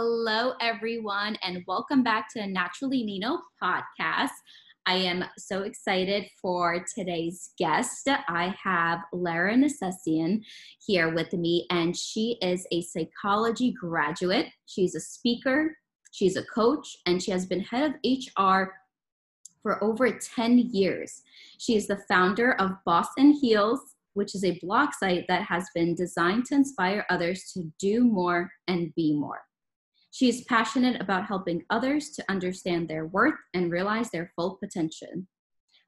Hello, everyone, and welcome back to Naturally Nina podcast. I am so excited for today's guest. I have Lara Necessian here with me, and she is a psychology graduate. She's a speaker, she's a coach, and she has been head of HR for over 10 years. She is the founder of Boss in Heels, which is a blog site that has been designed to inspire others to do more and be more. She is passionate about helping others to understand their worth and realize their full potential.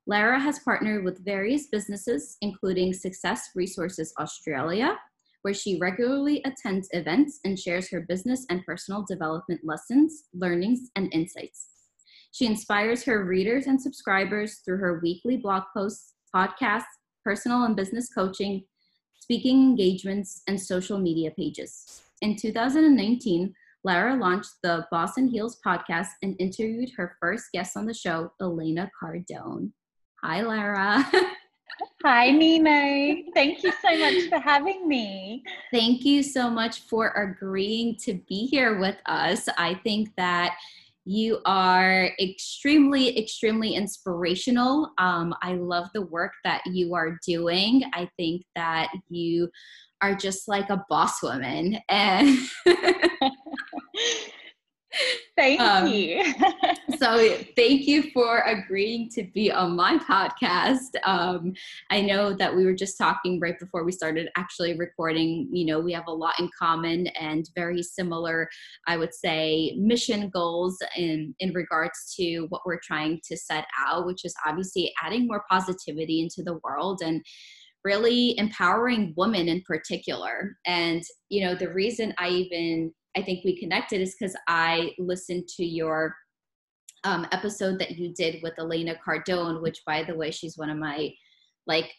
Lara has partnered with various businesses, including Success Resources Australia, where she regularly attends events and shares her business and personal development lessons, learnings, and insights. She inspires her readers and subscribers through her weekly blog posts, podcasts, personal and business coaching, speaking engagements, and social media pages. In 2019, Lara launched the Boss in Heels podcast and interviewed her first guest on the show, Elena Cardone. Hi, Lara. Hi, Nina. Thank you so much for having me. Thank you so much for agreeing to be here with us. I think that you are extremely, extremely inspirational. Um, I love the work that you are doing. I think that you are just like a boss woman. And Thank um, you. so, thank you for agreeing to be on my podcast. Um, I know that we were just talking right before we started actually recording. You know, we have a lot in common and very similar, I would say, mission goals in, in regards to what we're trying to set out, which is obviously adding more positivity into the world and really empowering women in particular. And, you know, the reason I even I think we connected is because I listened to your um, episode that you did with Elena Cardone, which, by the way, she's one of my like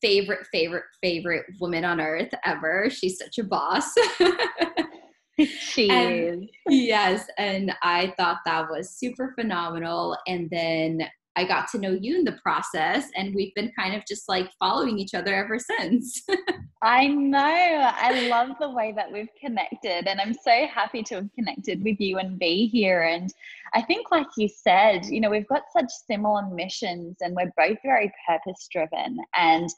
favorite, favorite, favorite women on earth ever. She's such a boss. she and, is. Yes. And I thought that was super phenomenal. And then I got to know you in the process, and we've been kind of just like following each other ever since. I know. I love the way that we've connected, and I'm so happy to have connected with you and be here. And I think, like you said, you know, we've got such similar missions, and we're both very purpose driven. And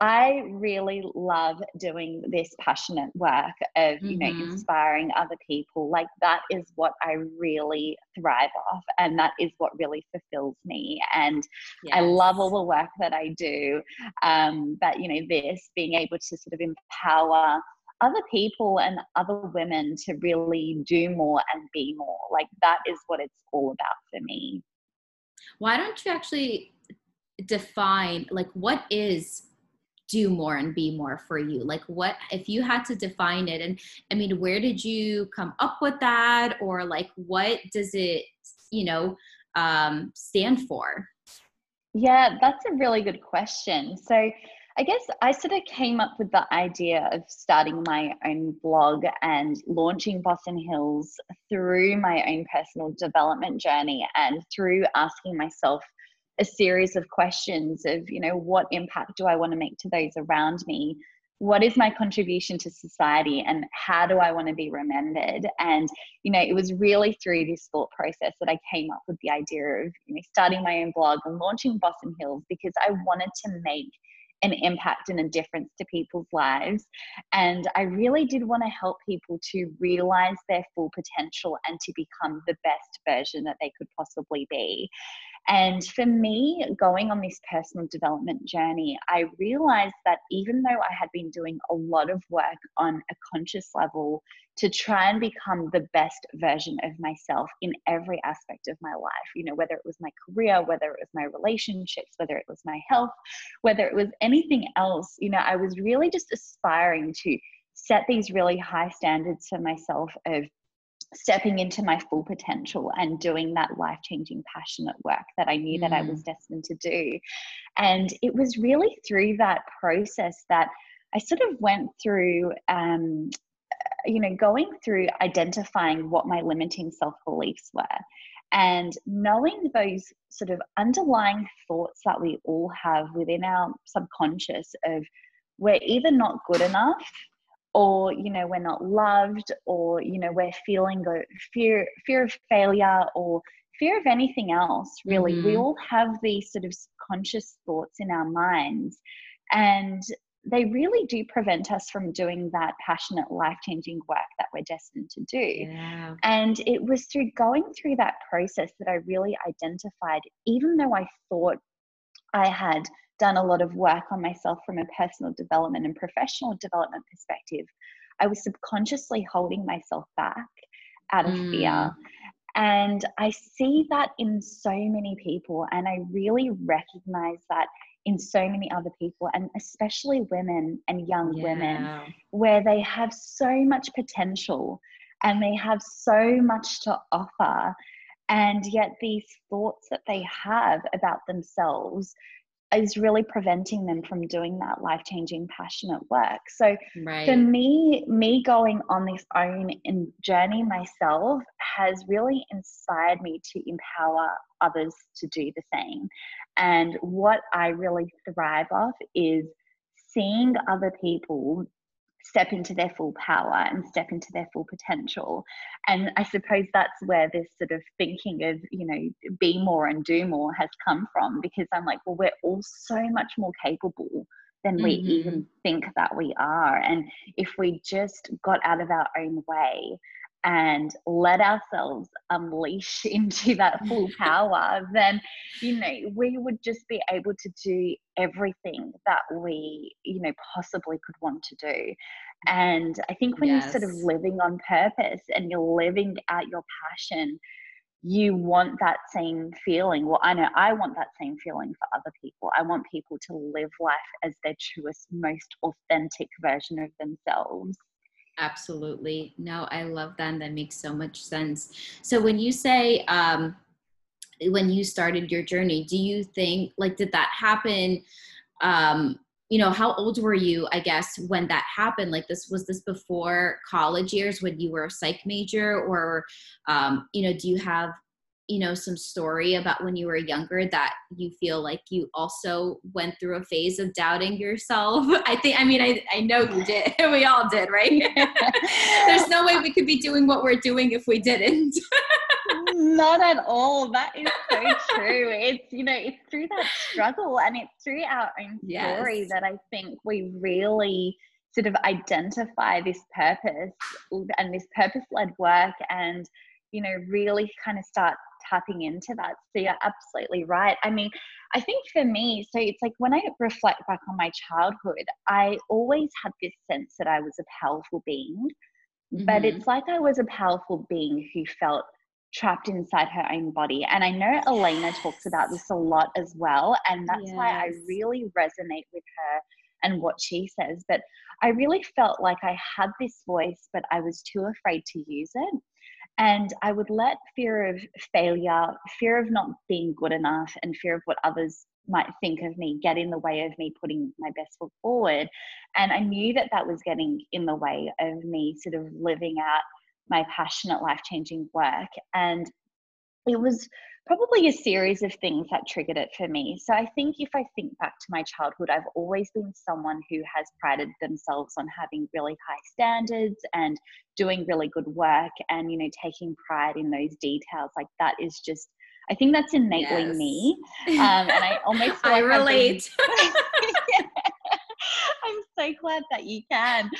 I really love doing this passionate work of, you mm-hmm. know, inspiring other people. Like that is what I really thrive off and that is what really fulfills me. And yes. I love all the work that I do. Um, but you know, this being able to sort of empower other people and other women to really do more and be more. Like that is what it's all about for me. Why don't you actually define like what is do more and be more for you? Like what if you had to define it and i mean where did you come up with that? Or like what does it you know um, stand for? Yeah that's a really good question. So I guess I sort of came up with the idea of starting my own blog and launching Boss in Heels through my own personal development journey and through asking myself a series of questions of you know what impact do i want to make to those around me what is my contribution to society and how do i want to be remembered and you know it was really through this thought process that i came up with the idea of you know starting my own blog and launching boss hills because i wanted to make an impact and a difference to people's lives. And I really did want to help people to realize their full potential and to become the best version that they could possibly be. And for me, going on this personal development journey, I realized that even though I had been doing a lot of work on a conscious level to try and become the best version of myself in every aspect of my life, you know, whether it was my career, whether it was my relationships, whether it was my health, whether it was anything else, you know, I was really just aspiring to set these really high standards for myself of stepping into my full potential and doing that life changing passionate work that I knew mm. that I was mm. destined to do. And it was really through that process that I sort of went through, um, you know, going through identifying what my limiting self beliefs were and knowing those sort of underlying thoughts that we all have within our subconscious of we're either not good enough or you know we're not loved or you know we're feeling the fear fear of failure or fear of anything else really mm-hmm. we all have these sort of conscious thoughts in our minds and they really do prevent us from doing that passionate life changing work that we're destined to do yeah. and it was through going through that process that i really identified even though i thought i had done a lot of work on myself from a personal development and professional development perspective i was subconsciously holding myself back out of mm. fear and I see that in so many people, and I really recognize that in so many other people, and especially women and young yeah. women, where they have so much potential and they have so much to offer. And yet, these thoughts that they have about themselves is really preventing them from doing that life changing passionate work so right. for me me going on this own in journey myself has really inspired me to empower others to do the same and what i really thrive off is seeing other people step into their full power and step into their full potential. And I suppose that's where this sort of thinking of, you know, be more and do more has come from because I'm like, well, we're all so much more capable than we mm-hmm. even think that we are. And if we just got out of our own way and let ourselves unleash into that full power, then, you know, we would just be able to do everything that we, you know, possibly could want to do. And I think when yes. you're sort of living on purpose and you're living out your passion, you want that same feeling. Well, I know I want that same feeling for other people. I want people to live life as their truest, most authentic version of themselves. Absolutely. No, I love that. And that makes so much sense. So when you say, um, when you started your journey, do you think like did that happen? Um, you know, how old were you, I guess, when that happened? Like this was this before college years when you were a psych major, or um, you know, do you have you know some story about when you were younger that you feel like you also went through a phase of doubting yourself? I think i mean i, I know you did. We all did right? There's no way we could be doing what we're doing if we didn't. Not at all. That is so true. It's you know it's through that struggle and it's through our own yes. story that i think we really sort of identify this purpose and this purpose-led work and you know really kind of start tapping into that. So you're absolutely right. I mean, I think for me, so it's like when I reflect back on my childhood, I always had this sense that I was a powerful being, mm-hmm. but it's like I was a powerful being who felt trapped inside her own body. And I know Elena talks about this a lot as well. And that's yes. why I really resonate with her and what she says. But I really felt like I had this voice, but I was too afraid to use it. And I would let fear of failure, fear of not being good enough, and fear of what others might think of me get in the way of me putting my best foot forward. And I knew that that was getting in the way of me sort of living out my passionate, life changing work. And it was probably a series of things that triggered it for me. So I think if I think back to my childhood, I've always been someone who has prided themselves on having really high standards and doing really good work and, you know, taking pride in those details. Like that is just, I think that's innately yes. me. Um, and I almost I relate. I'm so glad that you can.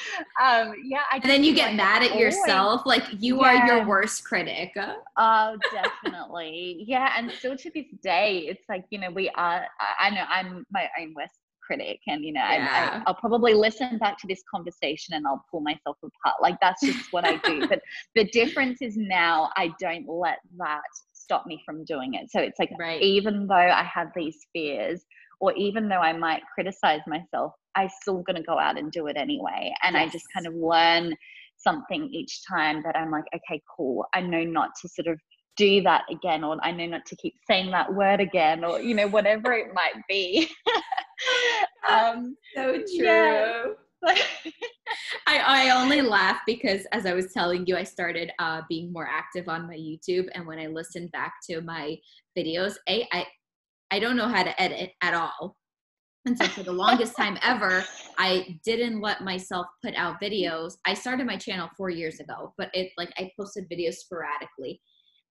Um, yeah. I and then you get like mad at yourself. Like you yeah. are your worst critic. Oh, definitely. yeah. And still to this day, it's like, you know, we are, I know I'm my own worst critic and you know yeah. I, will probably listen back to this conversation and i'll pull myself apart like that's just what i do but the difference is now i don't let that stop me from doing it so it's like right. even though i have these fears or even though I might criticize myself, I still going to go out and do it anyway. And yes. I just kind of learn something each time that I'm like, okay, cool. I know not to sort of do that again, or I know not to keep saying that word again, or you know, whatever it might be. um, so true. Yeah. I, I only laugh because as I was telling you, I started uh, being more active on my YouTube. And when I listened back to my videos, A, I, I don't know how to edit at all. And so for the longest time ever, I didn't let myself put out videos. I started my channel four years ago, but it like I posted videos sporadically.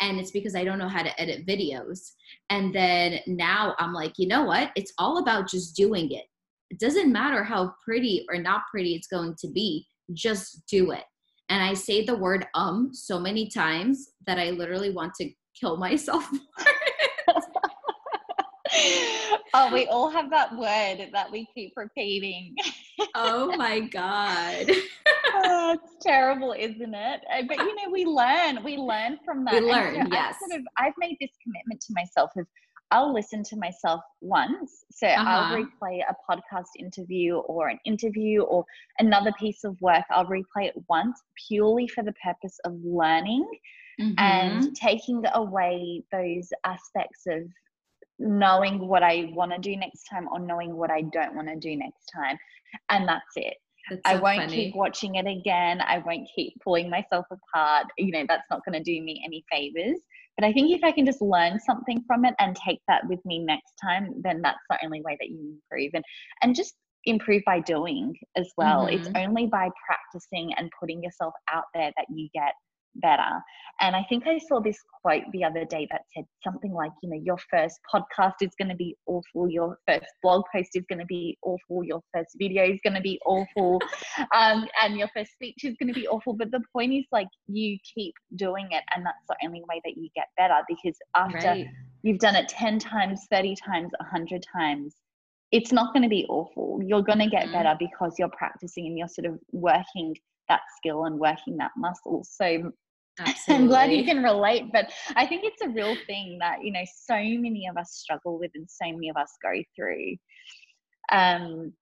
And it's because I don't know how to edit videos. And then now I'm like, you know what? It's all about just doing it. It doesn't matter how pretty or not pretty it's going to be, just do it. And I say the word um so many times that I literally want to kill myself oh, we all have that word that we keep repeating. oh my God. oh, it's terrible, isn't it? Uh, but you know, we learn. We learn from that. We learn, so yes. I've, sort of, I've made this commitment to myself of I'll listen to myself once. So uh-huh. I'll replay a podcast interview or an interview or another piece of work. I'll replay it once purely for the purpose of learning mm-hmm. and taking away those aspects of knowing what I want to do next time or knowing what I don't want to do next time. And that's it. That's so I won't funny. keep watching it again. I won't keep pulling myself apart. You know, that's not going to do me any favors. But I think if I can just learn something from it and take that with me next time, then that's the only way that you improve. And and just improve by doing as well. Mm-hmm. It's only by practicing and putting yourself out there that you get better. And I think I saw this quote the other day that said something like, you know, your first podcast is going to be awful, your first blog post is going to be awful, your first video is going to be awful, um, and your first speech is going to be awful. But the point is, like, you keep doing it, and that's the only way that you get better because after right. you've done it 10 times, 30 times, 100 times, it's not going to be awful. You're going to get mm-hmm. better because you're practicing and you're sort of working that skill and working that muscle. So Absolutely. I'm glad you can relate, but I think it's a real thing that you know so many of us struggle with, and so many of us go through. Um,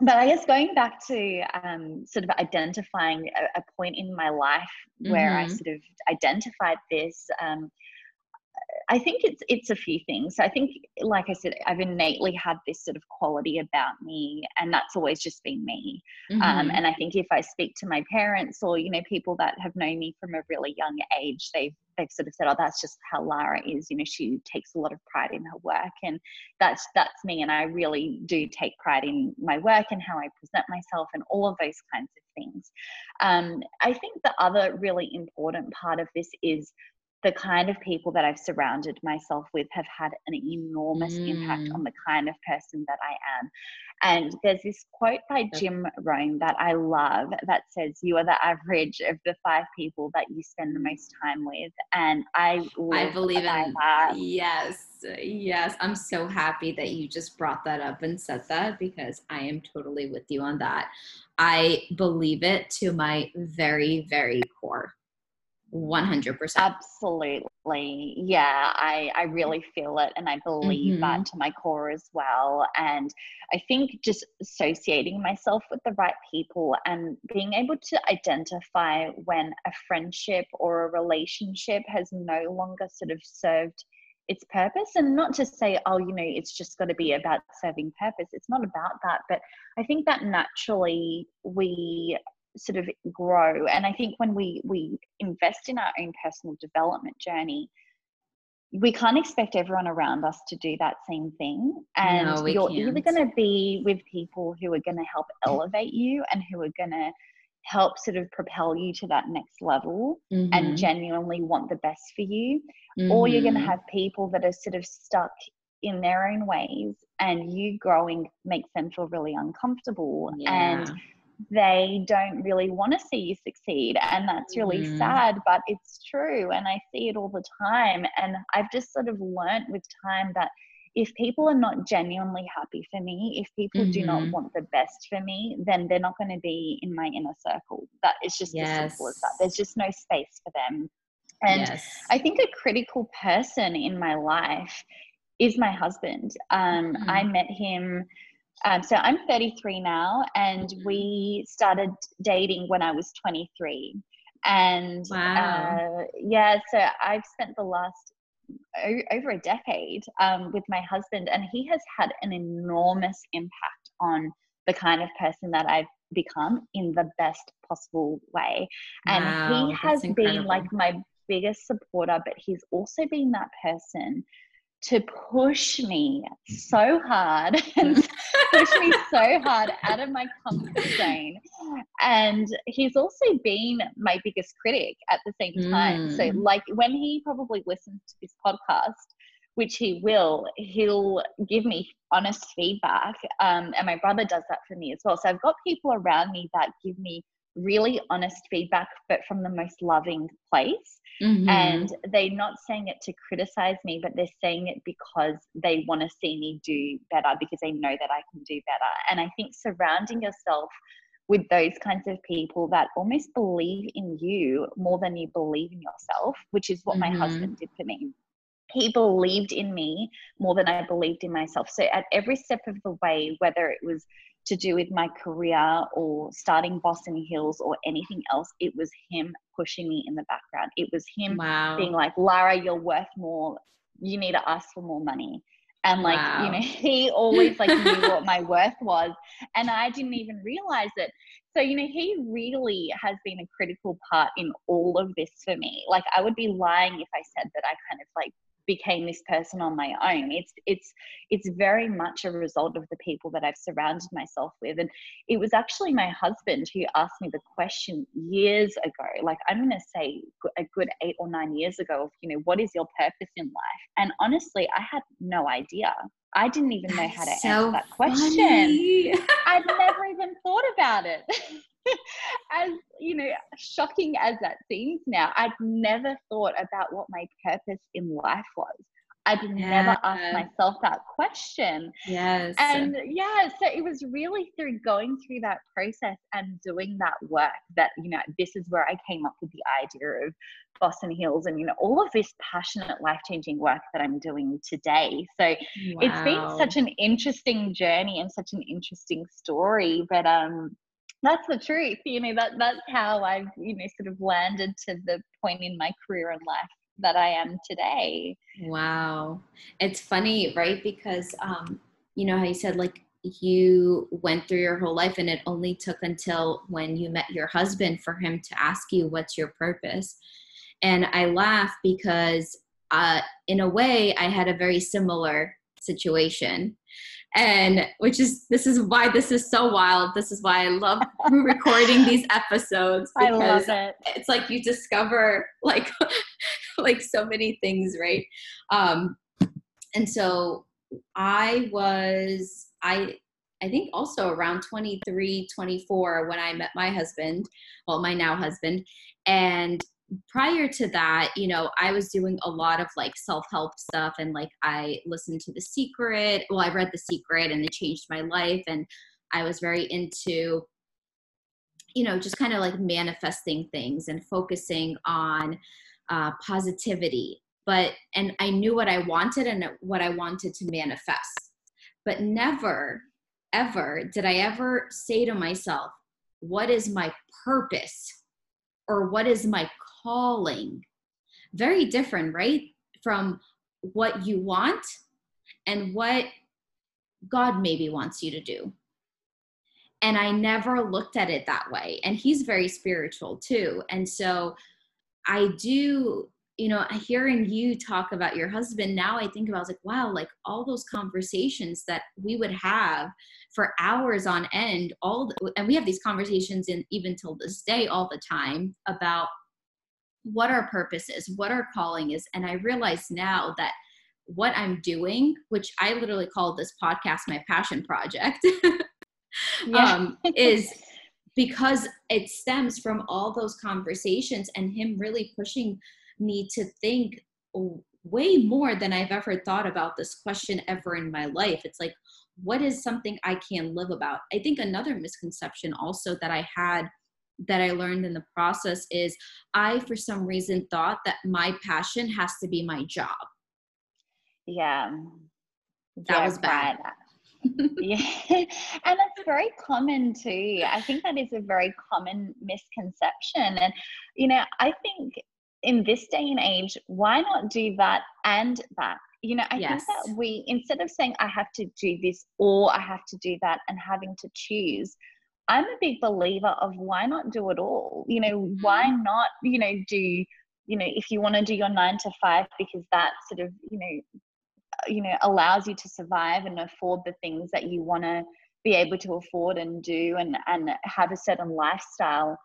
but I guess going back to um, sort of identifying a, a, point in my life where mm-hmm. I sort of identified this. Um, I think it's it's a few things. I think, like I said, I've innately had this sort of quality about me, and that's always just been me. Um, mm-hmm. Um, and I think if I speak to my parents or you know people that have known me from a really young age, they've they've sort of said, "Oh, that's just how Lara is." You know, she takes a lot of pride in her work, and that's that's me. And I really do take pride in my work and how I present myself and all of those kinds of things. Um, I think the other really important part of this is the kind of people that I've surrounded myself with have had an enormous mm. impact on the kind of person that I am. And there's this quote by Jim Rohn that I love that says, You are the average of the five people that you spend the most time with. And I, I believe in that. Yes. Yes. I'm so happy that you just brought that up and said that because I am totally with you on that. I believe it to my very, very core. 100% absolutely yeah i i really feel it and i believe mm-hmm. that to my core as well and i think just associating myself with the right people and being able to identify when a friendship or a relationship has no longer sort of served its purpose and not to say oh you know it's just got to be about serving purpose it's not about that but i think that naturally we sort of grow and i think when we we invest in our own personal development journey we can't expect everyone around us to do that same thing and no, you're can't. either going to be with people who are going to help elevate you and who are going to help sort of propel you to that next level mm-hmm. and genuinely want the best for you mm-hmm. or you're going to have people that are sort of stuck in their own ways and you growing makes them feel really uncomfortable yeah. and they don't really want to see you succeed. And that's really mm. sad, but it's true. And I see it all the time. And I've just sort of learnt with time that if people are not genuinely happy for me, if people mm-hmm. do not mm-hmm. want the best for me, then they're not going to be in my inner circle. That is just yes. as simple as that. There's just no space for them. And yes. I think a critical person in my life is my husband. Um, mm-hmm. I met him um, so I'm 33 now, and we started dating when I was 23. And wow. uh, yeah, so I've spent the last over a decade um, with my husband, and he has had an enormous impact on the kind of person that I've become in the best possible way. And wow, he has been like my biggest supporter, but he's also been that person to push me so hard and push me so hard out of my comfort zone. And he's also been my biggest critic at the same time. Mm. So, like, when he probably listens to this podcast, which he will, he'll give me honest feedback. Um, and my brother does that for me as well. So, I've got people around me that give me really honest feedback, but from the most loving place. Mm-hmm. And they're not saying it to criticize me, but they're saying it because they want to see me do better because they know that I can do better. And I think surrounding yourself with those kinds of people that almost believe in you more than you believe in yourself, which is what mm-hmm. my husband did for me. He believed in me more than I believed in myself. So at every step of the way, whether it was to do with my career or starting Boss in Heels or anything else. It was him pushing me in the background. It was him wow. being like, Lara, you're worth more. You need to ask for more money. And like, wow. you know, he always like knew what my worth was. And I didn't even realize it. So, you know, he really has been a critical part in all of this for me. Like I would be lying if I said that I kind of like became this person on my own. It's it's it's very much a result of the people that i've surrounded myself with. And it was actually my husband who asked me the question years ago like i'm going to say a good 8 or 9 years ago you know what is your purpose in life? And honestly i had no idea I didn't even know how to so answer that question. I'd never even thought about it. as you know, shocking as that seems now, I'd never thought about what my purpose in life was. I'd yeah. never asked myself that question. Yes. And yeah, so it was really through going through that process and doing that work that, you know, this is where I came up with the idea of Boss in Heels and, you know, all of this passionate, life changing work that I'm doing today. So wow. it's been such an interesting journey and such an interesting story. But um that's the truth you know that that's how i've you know sort of landed to the point in my career and life that i am today. Wow. It's funny right? Because um you know how you said like you went through your whole life and it only took until when you met your husband for him to ask you what's your purpose. And i laugh because uh in a way i had a very similar situation. And which is this is why this is so wild. This is why i love recording these episodes because I love it. it's like you discover like like so many things right um and so i was i i think also around 23 24 when i met my husband well my now husband and prior to that, you know, I was doing a lot of like self help stuff and like I listened to The Secret. Well, I read The Secret and it changed my life. And I was very into, you know, just kind of like manifesting things and focusing on uh, positivity. But, and I knew what I wanted and what I wanted to manifest. But never, ever did I ever say to myself, what is my purpose? Or what is my calling. Very different, right? From what you want and what God maybe wants you to do. And I never looked at it that way. And he's very spiritual too. And so I do, you know, hearing you talk about your husband, now I think about, I like, wow, like all those conversations that we would have for hours on end, all, the, and we have these conversations in even till this day all the time about what our purpose is, what our calling is. And I realize now that what I'm doing, which I literally call this podcast my passion project, um, is because it stems from all those conversations and him really pushing me to think way more than I've ever thought about this question ever in my life. It's like, what is something I can live about? I think another misconception also that I had that I learned in the process is I, for some reason, thought that my passion has to be my job. Yeah. That yeah, was bad. Right. yeah. And it's very common too. I think that is a very common misconception. And, you know, I think in this day and age, why not do that and that? You know, I yes. think that we, instead of saying, I have to do this or I have to do that and having to choose, I'm a big believer of why not do it all? You know, why mm-hmm. not, you know, do, you know, if you want to do your nine to five because that sort of, you know, you know allows you to survive and afford the things that you want to be able to afford and do and and have a certain lifestyle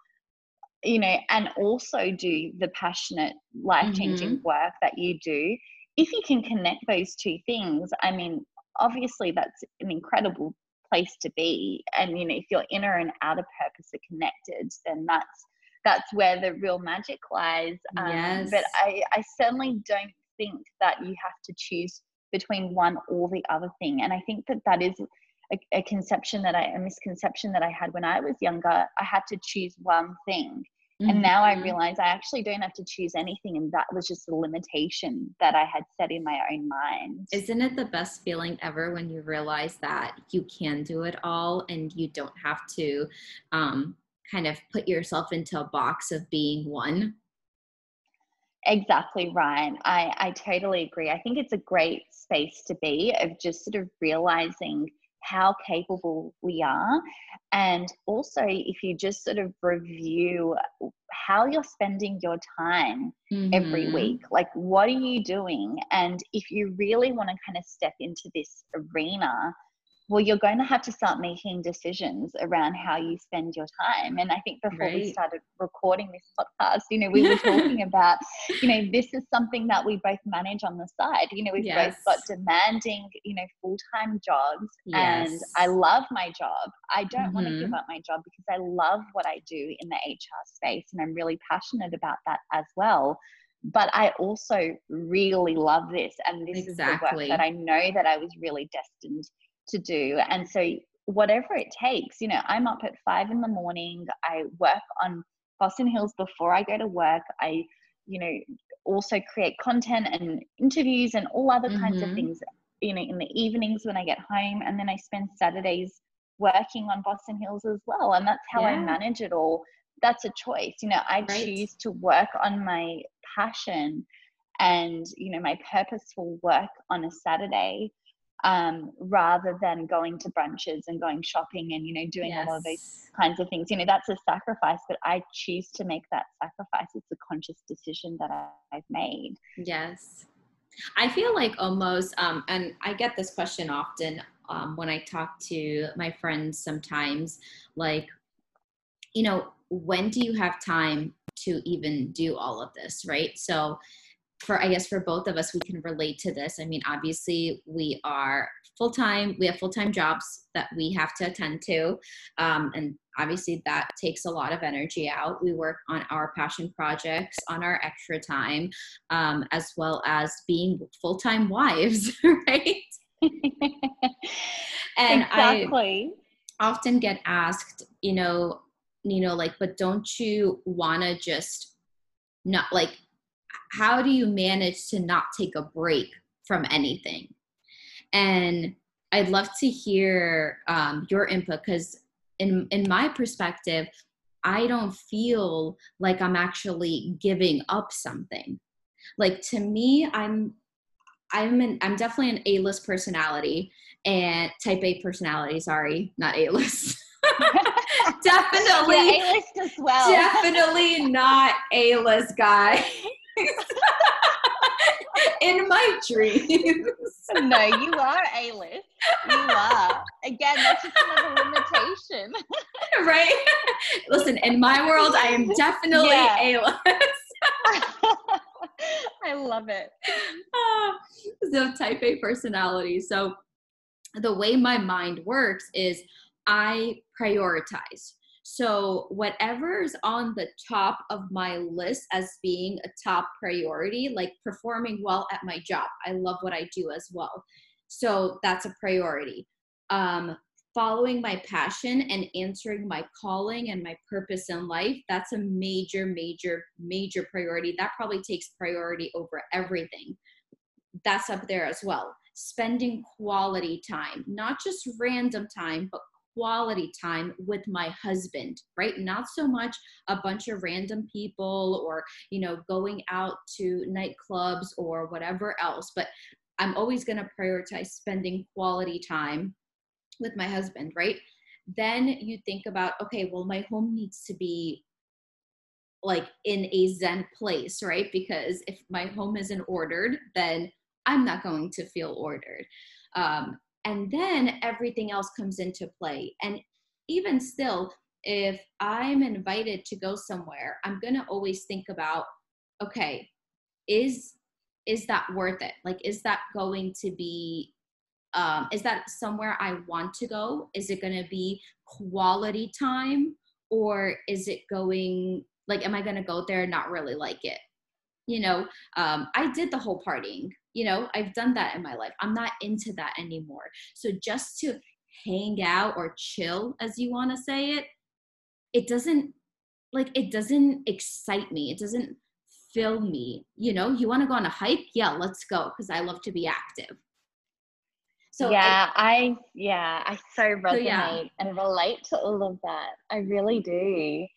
you know and also do the passionate life changing mm-hmm. work that you do if you can connect those two things i mean obviously that's an incredible place to be and you know if your inner and outer purpose are connected then that's that's where the real magic lies um, yes. but I, I certainly don't think that you have to choose between one or the other thing and i think that that is a, a conception that i a misconception that i had when i was younger i had to choose one thing Mm-hmm. And now I mm-hmm. realize I actually don't have to choose anything. And that was just a limitation that I had set in my own mind. Isn't it the best feeling ever when you realize that you can do it all and you don't have to um, kind of put yourself into a box of being one? Exactly right. I, I totally agree. I think it's a great space to be of just sort of realizing how capable we are. And also, if you just sort of review how you're spending your time mm-hmm. every week, like what are you doing? And if you really want to kind of step into this arena, well, you're going to have to start making decisions around how you spend your time. And I think before right. we started recording this podcast, you know, we were talking about, you know, this is something that we both manage on the side. You know, we've yes. both got demanding, you know, full time jobs. Yes. And I love my job. I don't mm-hmm. want to give up my job because I love what I do in the HR space and I'm really passionate about that as well but I also really love this. And this exactly. is the work that I know that I was really destined to do. And so, whatever it takes, you know, I'm up at five in the morning. I work on Boss in Heels before I go to work. I, you know, also create content and interviews and all other mm-hmm. kinds of mm-hmm. things, you know, in the evenings when I get home. And then I spend Saturdays working on Boss in Heels as well. And that's how yeah. I manage it all. That's a choice. You know, I right. choose to work on my passion and, you know, my purposeful work on a Saturday um, rather than going to brunches and going shopping and you know doing yes. all of those kinds of things. You know that's a sacrifice but i choose to make that sacrifice. It's a conscious decision that I, have made. Yes. I feel like almost um, and i get this question often um, when i talk to my friends sometimes like you know when do you have time to even do all of this right? So for I guess for both of us, we can relate to this. I mean, obviously, we are full time. We have full time jobs that we have to attend to, um, and obviously that takes a lot of energy out. We work on our passion projects on our extra time, um, as well as being full time wives, right? and exactly. I often get asked, you know, you know, like, but don't you want to just not like how do you manage to not take a break from anything? And I'd love to hear um, your input because, in in my perspective, I don't feel like I'm actually giving up something. Like to me, I'm I'm an I'm definitely an A-list personality and type A personality. Sorry, not A-list. definitely yeah, A-list as well. definitely not A-list guy. in my dreams. no, you are A list. You are. Again, that's just another limitation. right? Listen, in my world, I am definitely yeah. A list. I love it. Ah, so, type A personality. So, the way my mind works is I prioritize. So, whatever's on the top of my list as being a top priority, like performing well at my job, I love what I do as well. So, that's a priority. Um, following my passion and answering my calling and my purpose in life, that's a major, major, major priority. That probably takes priority over everything. That's up there as well. Spending quality time, not just random time, but quality time with my husband right? Not so much a bunch of random people or you know going out to nightclubs or whatever else but i'm always going to prioritize spending quality time with my husband right? Then you think about okay well my home needs to be like in a zen place right? Because if my home isn't ordered then I'm not going to feel ordered. Um, and then everything else comes into play. And even still, if I'm invited to go somewhere, I'm gonna always think about, okay, is is that worth it? Like, is that going to be um, is that somewhere I want to go? Is it going to be quality time or is it going like, am I going to go there and not really like it? You know, um, I did the whole partying, you know, I've done that in my life. I'm not into that anymore. So just to hang out or chill, as you want to say it, it doesn't like, it doesn't excite me. It doesn't fill me. You know, you want to go on a hike? Yeah, let's go because I love to be active so yeah, I, I yeah, I so resonate so yeah. and relate to all of that. I really do.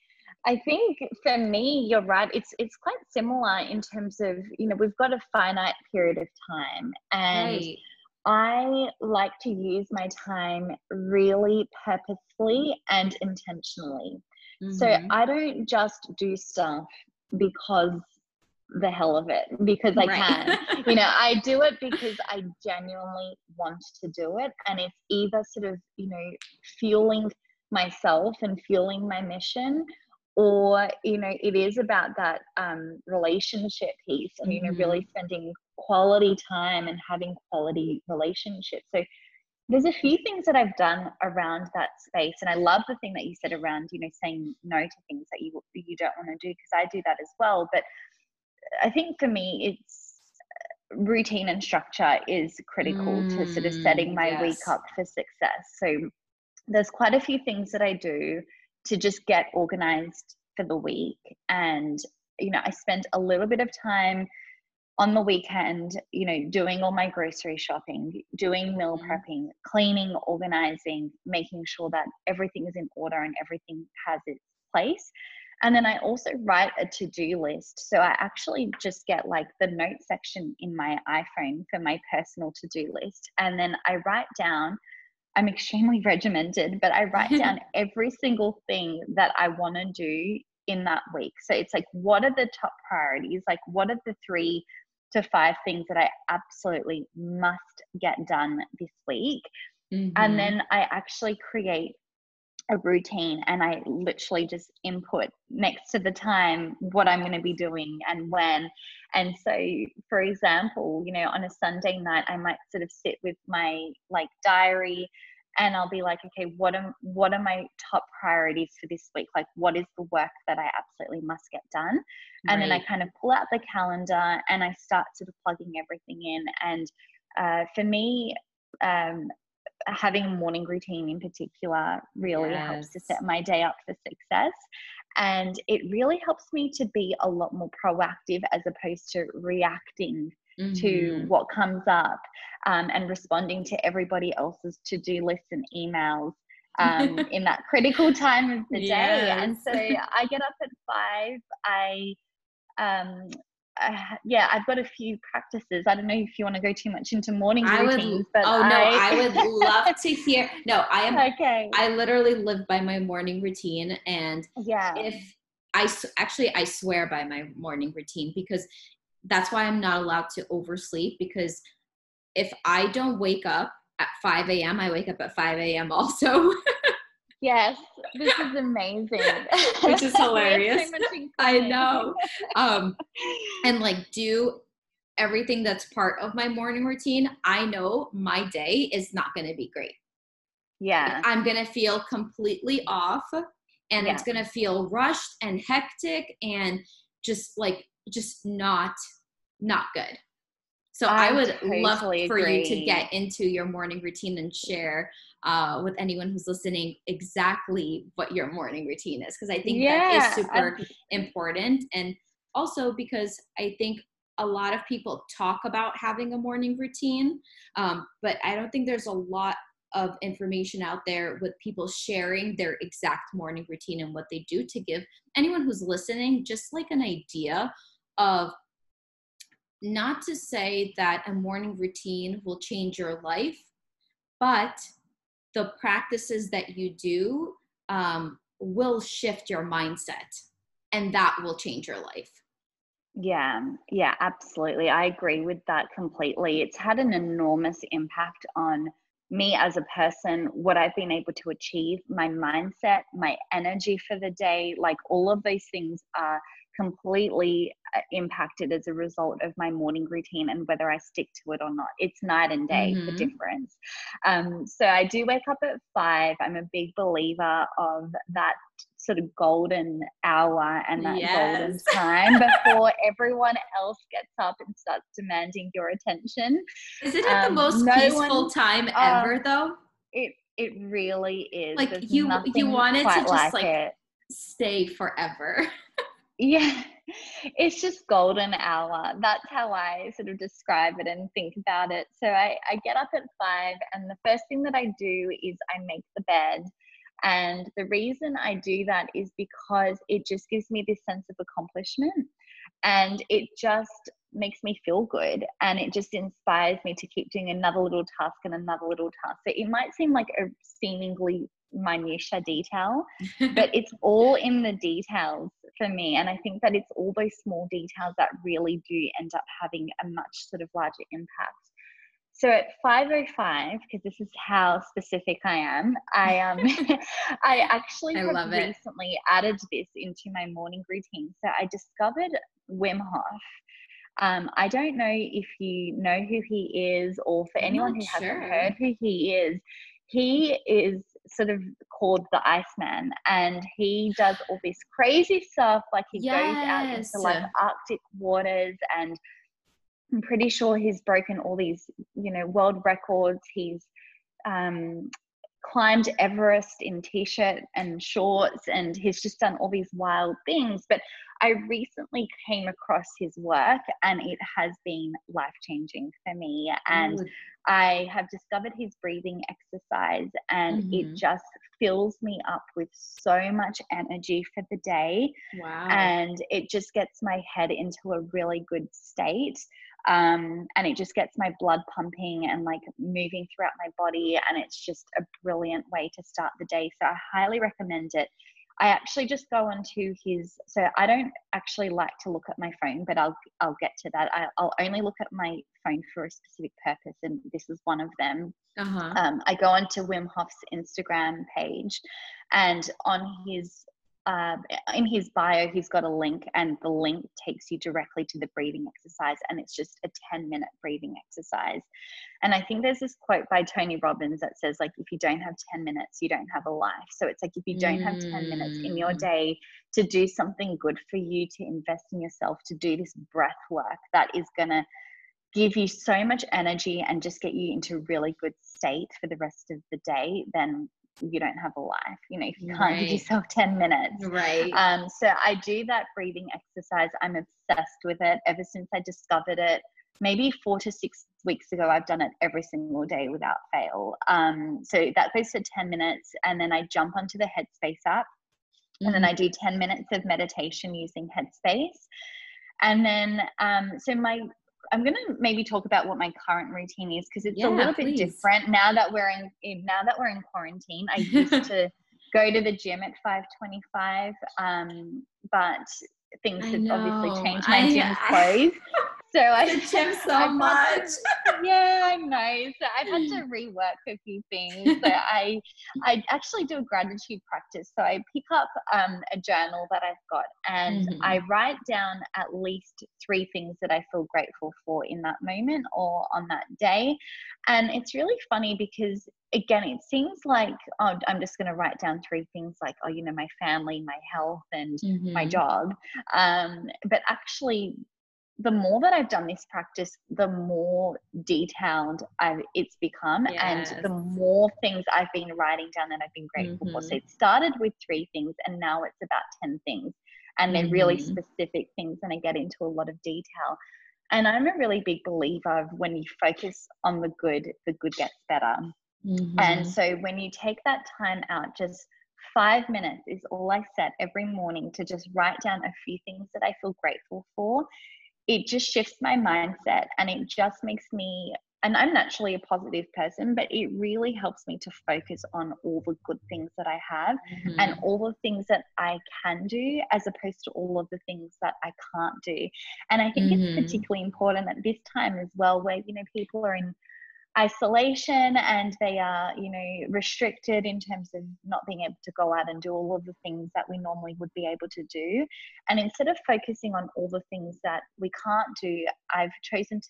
I think for me, you're right. It's it's quite similar in terms of you know we've got a finite period of time, and right. I like to use my time really purposefully and intentionally. Mm-hmm. So I don't just do stuff because the hell of it because I right. can. you know, I do it because I genuinely want to do it. And it's either sort of, you know, fueling myself and fueling my mission or you know it is about that um, relationship piece and you know really mm-hmm. spending quality time and having quality relationships so there's a few things that I've done around that space, and I love the thing that you said around, you know, saying no to things that you you don't want to do because I do that as well. But I think for me, it's uh, routine and structure is critical mm, to sort of setting my yes. week up for success. So there's quite a few things that I do to just get organized for the week. And, you know, I spend a little bit of time on the weekend, you know, doing all my grocery shopping, doing meal mm-hmm. prepping, cleaning, organizing, making sure that everything is in order and everything has its place. And then I also write a to do list. So I actually just get like the note section in my iPhone for my personal to do list. And then I write down, I'm extremely regimented, but I write down every single thing that I want to do in that week. So it's like, what are the top priorities? Like, what are the three to five things that I absolutely must get done this week? Mm-hmm. And then I actually create a routine and I literally just input next to the time what I'm going to be doing and when. And so, for example, you know, on a Sunday night, I might sort of sit with my like diary and I'll be like, okay, what am what are my top priorities for this week? Like, what is the work that I absolutely must get done? And right. then I kind of pull out the calendar and I start sort of plugging everything in. And uh, for me, um, having a morning routine in particular really yes. helps to set my day up for success. And it really helps me to be a lot more proactive as opposed to reacting mm-hmm. to what comes up um, and responding to everybody else's to do lists and emails. um, in that critical time of the yes. day. And so I get up at five. I um, uh, yeah, I've got a few practices. I don't know if you want to go too much into morning I routines, would, but oh I... no, I would love to hear. No, I am okay. I literally live by my morning routine, and yeah, if I actually I swear by my morning routine because that's why I'm not allowed to oversleep because if I don't wake up at 5 a.m., I wake up at 5 a.m. also. Yes, this is amazing. Which is hilarious. I know. Um, and like do everything that's part of my morning routine. I know my day is not going to be great. Yeah. I'm going to feel completely off and yeah. it's going to feel rushed and hectic and just like just not not good. So I, I would totally love for agree. you to get into your morning routine and share uh, with anyone who's listening exactly what your morning routine is because I think yeah, that is super I, important. And also because I think a lot of people talk about having a morning routine, um, but I don't think there's a lot of information out there with people sharing their exact morning routine and what they do to give anyone who's listening just like an idea of not to say that a morning routine will change your life, but the practices that you do um, will shift your mindset and that will change your life. Yeah, yeah, absolutely. I agree with that completely. It's had an enormous impact on me as a person, what I've been able to achieve, my mindset, my energy for the day, like all of those things are completely uh, impacted as a result of my morning routine and whether I stick to it or not. It's night and day mm-hmm. the difference. Um, so I do wake up at five. I'm a big believer of that sort of golden hour and that yes. golden time before everyone else gets up and starts demanding your attention. Isn't it um, the most no peaceful one, time uh, ever though? It it really is. Like There's you you wanted to just like, like stay forever. yeah. It's just golden hour. That's how i sort of describe it and think about it. So I, I get up at five and the first thing that i do is i make the bed. And the reason i do that is because it just gives me this sense of accomplishment and it just makes me feel good and it just inspires me to keep doing another little task and another little task. So it might seem like a seemingly minutia detail but it's all in the details for me and i think that it's all those small details that really do end up having a much sort of larger impact. So at 505 because this is how specific i am i um i actually I have recently added this into my morning routine. So i discovered wim hof. Um, I don't know if you know who he is, or for anyone who sure. hasn't heard who he is, he is sort of called the Iceman, and he does all this crazy stuff. Like he yes. goes out into like Arctic waters, and I'm pretty sure he's broken all these, you know, world records. He's um, climbed Everest in t-shirt and shorts, and he's just done all these wild things. But I recently came across his work, and it has been life changing for me. And I have discovered his breathing exercise, and mm-hmm. it just fills me up with so much energy for the day. Wow. And it just gets my head into a really good state. Um, and it just gets my blood pumping and like moving throughout my body. And it's just a brilliant way to start the day. So I highly recommend it. I actually just go onto his. So I don't actually like to look at my phone, but I'll I'll get to that. I, will only look at my phone for a specific purpose, and this is one of them. Uh-huh. Um, I go onto Wim Hof's Instagram page, and on his uh, in his bio, he's got a link, and the link takes you directly to the breathing exercise, and it's just a 10 minute breathing exercise. And I think there's this quote by Tony Robbins that says, like, if you don't have 10 minutes, you don't have a life. So it's like if you don't have 10 minutes in your mm. day to do something good for you, to invest in yourself, to do this breath work that is going to give you so much energy and just get you into really good state for the rest of the day, then you don't have a life you know if you can't right. give yourself 10 minutes right um so i do that breathing exercise i'm obsessed with it ever since i discovered it maybe four to six weeks ago i've done it every single day without fail um so that goes for 10 minutes and then i jump onto the headspace app mm-hmm. and then i mm-hmm. do 10 minutes of meditation using headspace and then um so my I'm going to maybe talk about what my current routine is because it's yeah, a little please. bit different now that we're in now that we're in quarantine. I used to go to the gym at 5:25, um, but things have obviously changed. My I, gym's closed. So I gym so I much. To, yeah, I know. So I've had to rework a few things. So I I actually do a gratitude practice. So I pick up um, a journal that I've got and mm-hmm. I write down at least three things that I feel grateful for in that moment or on that day. And it's really funny because again, it seems like oh, I'm just going to write down three things like, oh, you know, my family, my health, and mm-hmm. my job. Um, but actually, the more that I've done this practice, the more detailed I've, it's become, yes. and the more things I've been writing down that I've been grateful mm-hmm. for. So mm-hmm. it started with three things, and now it's about 10 things. And they're mm-hmm. really specific things, and I get into a lot of detail. And I'm a really big believer of when you focus on the good, the good gets better. Mm-hmm. And so when you take that time out, just five minutes is all I set every morning to just write down a few things that I feel grateful for it just shifts my mindset and it just makes me and I'm naturally a positive person, but it really helps me to focus on all the good things that I have mm-hmm. and all the things that I can do as opposed to all of the things that I can't do. And I think mm-hmm. it's particularly important at this time as well, where, you know, people are in isolation and they are you know restricted in terms of not being able to go out and do all of the things that we normally would be able to do and instead of focusing on all the things that we can't do i've chosen to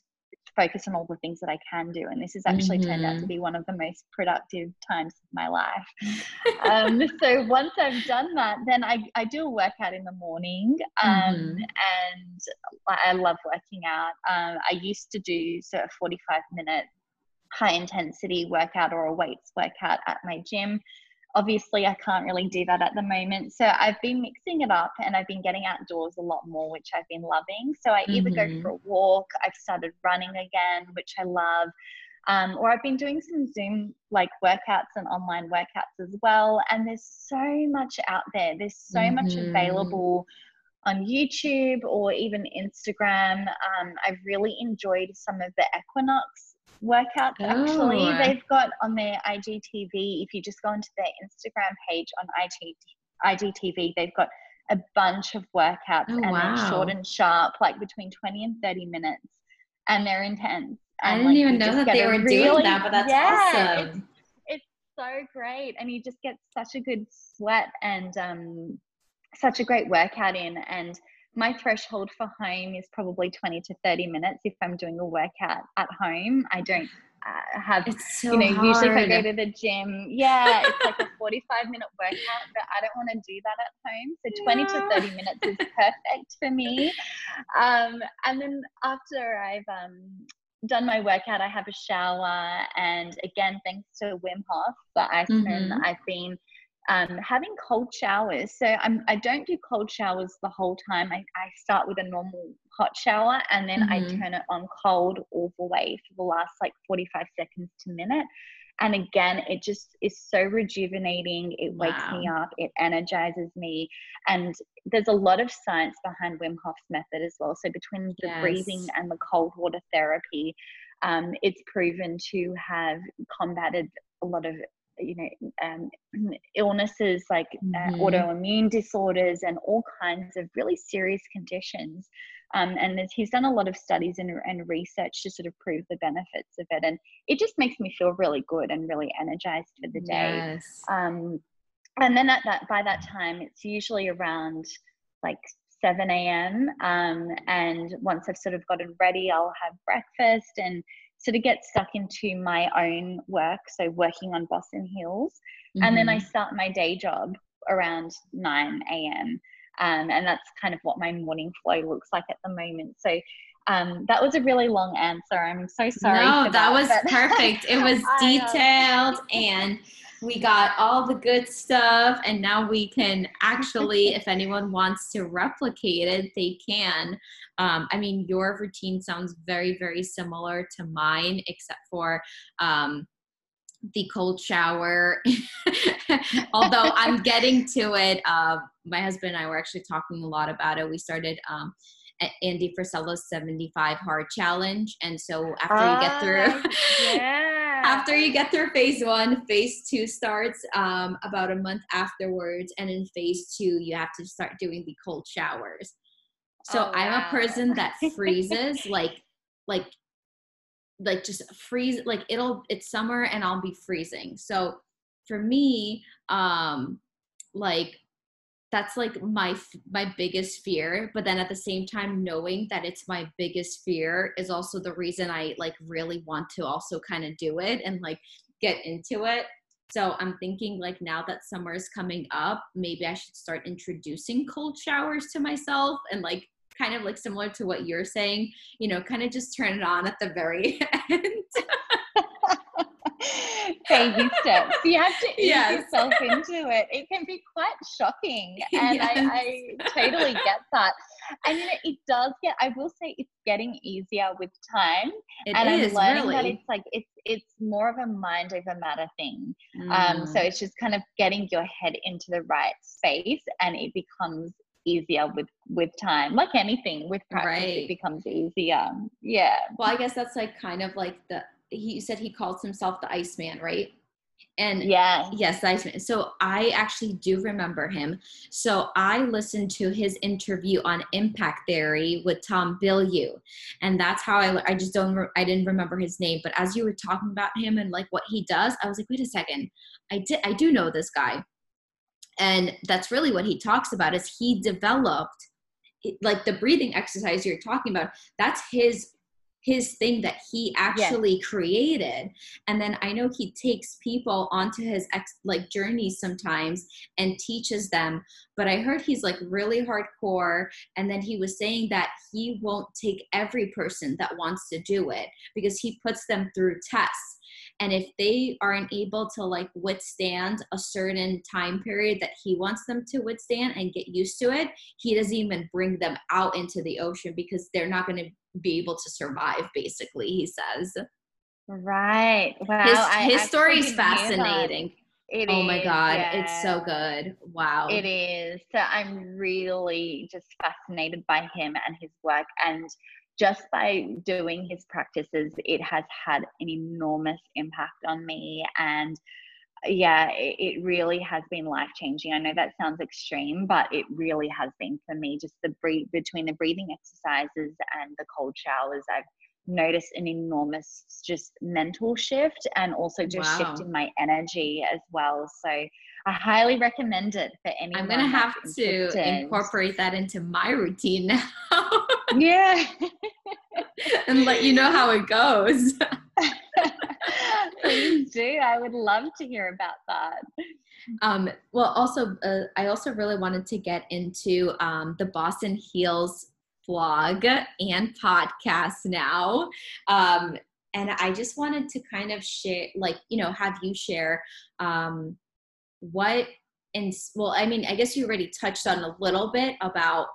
focus on all the things that I can do. And this has actually mm-hmm. turned out to mm-hmm. be one of the most productive times of my life. um, so once I've done that, then I, I do a workout in the morning um, mm-hmm. and I love working out. Um, I used to do so a 45 minute high intensity workout or a weights workout at my gym obviously I can't really do that at the moment. So I've been mixing it up and I've been getting outdoors a lot more, which I've been loving. So I either mm-hmm. go for a walk, I've started running again, which I love. Um, or I've been doing some Zoom like workouts and online workouts as well. And there's so much out there. There's so mm-hmm. much available on YouTube or even Instagram. Um, I've really enjoyed some of the Equinox workouts oh. actually they've got on their IGTV. If you just go into their Instagram page on IG, IGTV, they've got a bunch of workouts oh, and wow. they're short and sharp, like between 20 and 30 minutes, and they're intense. And I didn't like, even know that they were really, doing that, but that's yeah, awesome. It's, it's so great, and you just get such a good sweat and um, such a great workout in, and my threshold for home is probably 20 to 30 minutes if I'm doing a workout at home. I don't uh, have, so you know, hard. usually if I go to the gym, yeah, it's like a 45 minute workout, but I don't want to do that at home. So 20 yeah. to 30 minutes is perfect for me. Um, and then after I've um, done my workout, I have a shower. And again, thanks to Wim Hof, the Iceman, mm-hmm. I've been um, having cold showers. So I'm, I don't do cold showers the whole time. I, I start with a normal hot shower and then mm-hmm. I turn it on cold all the way for the last like 45 seconds to minute. And again, it just is so rejuvenating. It wakes wow. me up, it energizes me. And there's a lot of science behind Wim Hof's method as well. So between the yes. breathing and the cold water therapy, um, it's proven to have combated a lot of you know um, illnesses like uh, mm-hmm. autoimmune disorders and all kinds of really serious conditions um, and he's done a lot of studies and, and, research to sort of prove the benefits of it and it just makes me feel really good and really energized for the day yes. um, and then at that by that time it's usually around like 7 a.m um, and once i've sort of gotten ready i'll have breakfast and sort of get stuck into my own work, so working on Boss in Heels. Mm-hmm. And then I mm-hmm. start my day job around 9 a.m. Um, and that's kind of what my morning flow looks like at the moment. So um, that was a really long answer. I'm so sorry. No, that, that, was perfect. It was detailed and we got all the good stuff. And now we can actually, if anyone wants to replicate it, they can. Um, I mean, your routine sounds very, very similar to mine, except for um, the cold shower. Although I'm getting to it. Uh, my husband and I were actually talking a lot about it. We started um, Andy Frisella's 75 hard challenge. And so after you get through, yeah. After you get through phase one, phase two starts um, about a month afterwards. And in phase two, you have to start doing the cold showers. So oh, I'm a person that freezes like, like, like just freeze, like it'll, it's summer and I'll be freezing. So for me, um, like that's like my my biggest fear but then at the same time knowing that it's my biggest fear is also the reason i like really want to also kind of do it and like get into it. So i'm thinking like now that summer is coming up maybe i should start introducing cold showers to myself and like kind of like similar to what you're saying you know kind of just turn it on at the very end baby steps. You have to ease yes. yourself into it. It can be quite shocking. And yes. I, I, totally get that. And you know, it does get I will say it's getting easier with time. It and is, I'm learning really. that it's like it's it's more of a mind over matter thing. Mm. Um, so mm. it's just kind of getting your head into the right space and it becomes easier with with time like anything with practice right. it becomes easier yeah well i guess that's like kind of like the he said he calls himself the Iceman, right? And yeah, yes, Iceman. So I actually do remember him. So I listened to his interview on impact theory with Tom Bilyeu, and that's how I. I just don't. I didn't remember his name, but as you were talking about him and like what he does, I was like, wait a second, I did. I do know this guy, and that's really what he talks about. Is he developed like the breathing exercise you're talking about? That's his his thing that he actually yes. created. And then i know he takes people onto his ex like journeys sometimes and teaches them but i heard he's like really hardcore. And then he was saying that he won't take every person that wants to do it because he puts them through tests and if they aren't able to like withstand a certain time period that he wants them to withstand and get used to it he doesn't even bring them out into the ocean because they're not going to be able to survive basically he says. Right. Wow his, his story is fascinating. It oh is, my god yeah. it's so good. Wow. It is. So i'm really just fascinated by him and his work and just by doing his practices it has had an enormous impact on me and yeah, it, really has been life changing. I know that sounds extreme, but it really has been for me. Just the breathe between the breathing exercises and the cold showers, I've noticed an enormous just mental shift and also just wow. shift in my energy as well. So I highly recommend it for anyone. I'm gonna have to incorporate that into my routine now. yeah. and let you know how it goes. Please do. I would love to hear about that. Um, well, also, uh, I also really wanted to get into um, the Boss in Heels blog and podcast now. Um, and I just wanted to kind of share, like, you know, have you share um, what, and well, I mean, I guess you already touched on a little bit about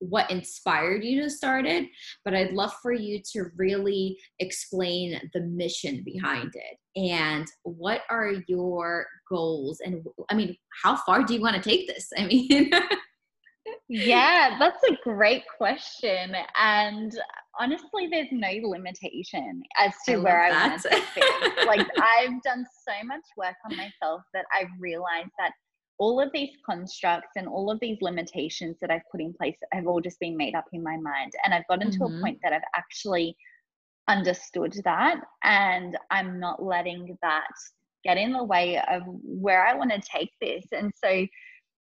what inspired you to start it, but I'd love for you to really explain the mission behind it and what are your goals and I mean, how far do you want to take this? I mean, yeah, that's a great question. And honestly, there's no limitation as to I where I want to take it. like I've done so much work on myself that I've realized that all of these constructs and all of these limitations that I've put in place have all just been made up in my mind. And I've gotten mm-hmm. to a point that I've actually understood that and I'm not letting that get in the way of where I want to take this. And so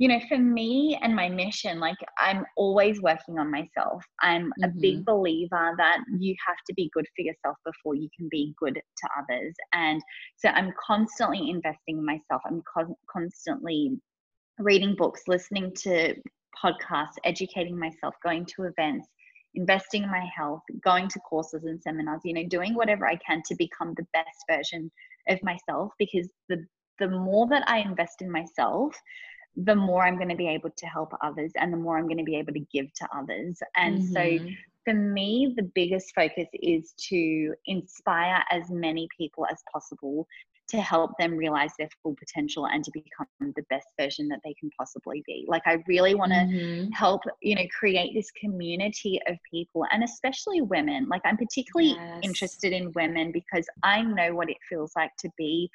you know, for me and my mission, like I'm always working on myself. I'm mm-hmm. a big mm-hmm. believer that you have to be good for yourself before you can be good to others. And so I'm constantly investing in myself. I'm con- constantly reading books, listening to podcasts, educating myself, going to events, investing in my health, going to courses and seminars, you know, doing whatever I can to become the best version of myself because the the more that I invest in myself, the more I'm going to be able to help others and the more I'm going to be able to give to others. And mm-hmm. so for me, the biggest focus is to inspire as many people as possible to help them realize their full potential and to become the best version that they can possibly be. Like I really want to mm-hmm. help, you know, create this community of people and especially women. Like I'm particularly yes. interested in women because I know what it feels like to be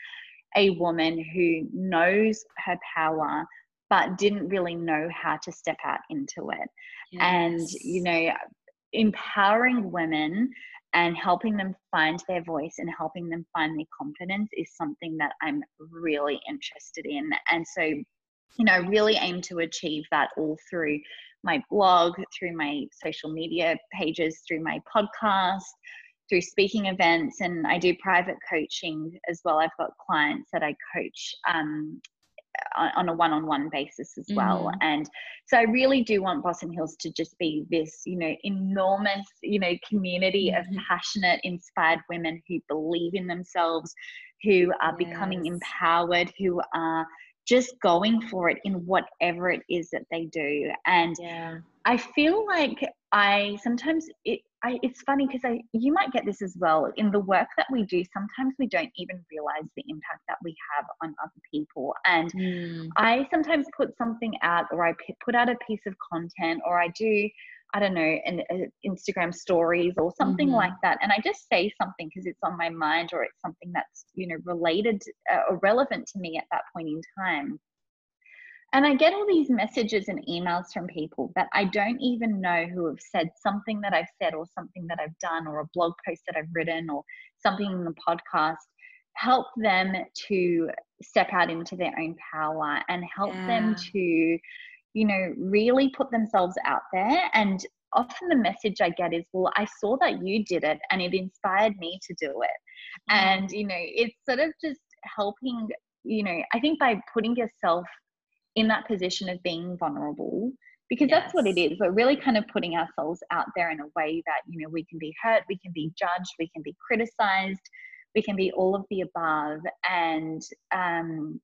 a woman who knows her power, but didn't really know how to step out into it. Yes. And, you know, empowering women and helping them find their voice and helping them find their confidence is something that I'm really interested in. And so, you know, really aim to achieve that all through my blog, through my social media pages, through my podcast, through speaking events, and I do private coaching as well. I've got clients that I coach um, on a one-on-one basis as well mm-hmm. and so i really do want Boss in Heels to just be this you know enormous you know community mm-hmm. of passionate inspired women who believe in themselves who are yes. becoming empowered who are just going for it in whatever it is that they do and yeah. i feel like i sometimes it I, it's funny because I you might get this as well in the work that we do. Sometimes we don't even realize the impact that we have on other people. And mm. I sometimes put something out, or I put out a piece of content, or I do I don't know, an uh, Instagram stories or something mm-hmm. like that. And I just say something because it's on my mind or it's something that's, you know, related uh, or relevant to me at that point in time. And I get all these messages and emails from people that I don't even know who have said something that I've said or something that I've done or a blog post that I've written or something in the podcast help them to step out into their own power and help yeah. them to you know, really put themselves out there. And often the message I get is, well, I saw that you did it and it inspired me to do it. Mm. And, you know, it's sort of just helping, you know, I think by putting yourself in that position of being vulnerable, because yes. that's what it is. We're really kind of putting ourselves out there in a way that, you know, we can be hurt, we can be judged, we can be criticized, we can be all of the above. And, um,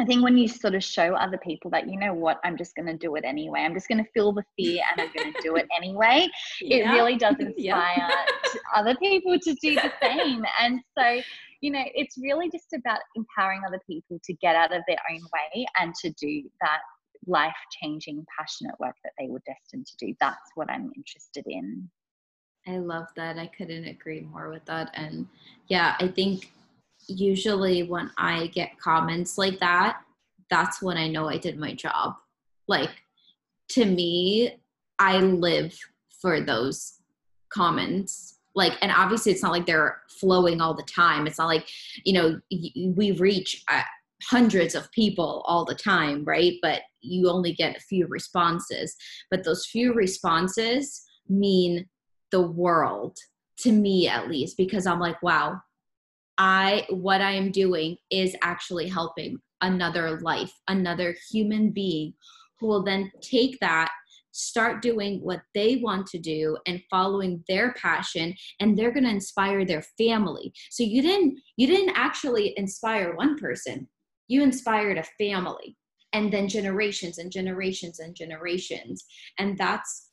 I think when you sort of show other people that, you know what, I'm just going to do it anyway, I'm just going to feel the fear and I'm going to do it anyway, yeah. it really does inspire yeah. other people to do the same. And so, you know, it's really just about empowering other people to get out of their own way and to do that life changing, passionate work that they were destined to do. That's what I'm interested in. I love that. I couldn't agree more with that. And yeah, I think usually when I get comments like that, that's when I know I did my job. Like to me, I live for those comments. Like, and obviously it's not like they're flowing all the time. It's not like, you know, we reach uh, hundreds of people all the time, right? But you only get a few responses. But those few responses mean the world to me at least because I'm like, wow, I what I am doing is actually helping another life, another human being who will then take that start doing what they want to do and following their passion and they're going to inspire their family. So you didn't you didn't actually inspire one person. You inspired a family and then generations and generations and generations. And that's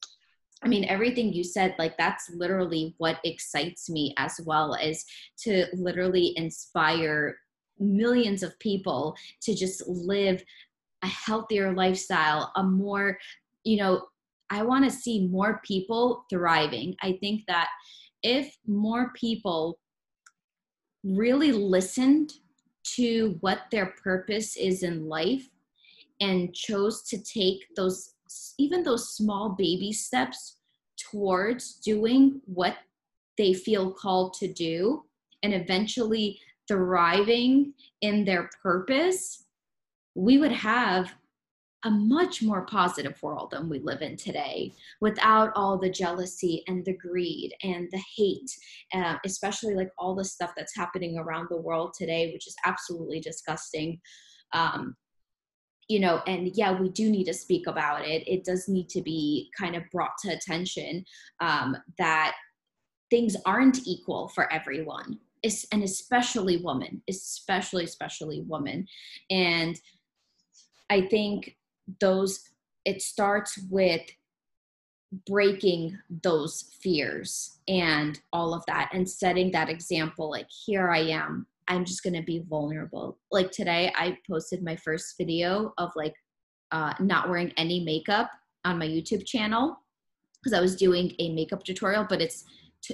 I mean, everything you said, like that's literally what excites me as well as to literally inspire millions of people to just live a healthier lifestyle, a more, you know, I want to see more people thriving. I think that if more people really listened to what their purpose is in life and chose to take those even those small baby steps towards doing what they feel called to do and eventually thriving in their purpose, we would have a much more positive world than we live in today without all the jealousy and the greed and the hate, uh, especially like all the stuff that's happening around the world today, which is absolutely disgusting. Um, you know and yeah we do need to speak about it it does need to be kind of brought to attention um, that things aren't equal for everyone and especially women especially especially women and i think those it starts with breaking those fears and all of that and setting that example like here i am I'm just going to be vulnerable. Like today, I posted my first video of like uh, not wearing any makeup on my YouTube channel because I was doing a makeup tutorial, but it's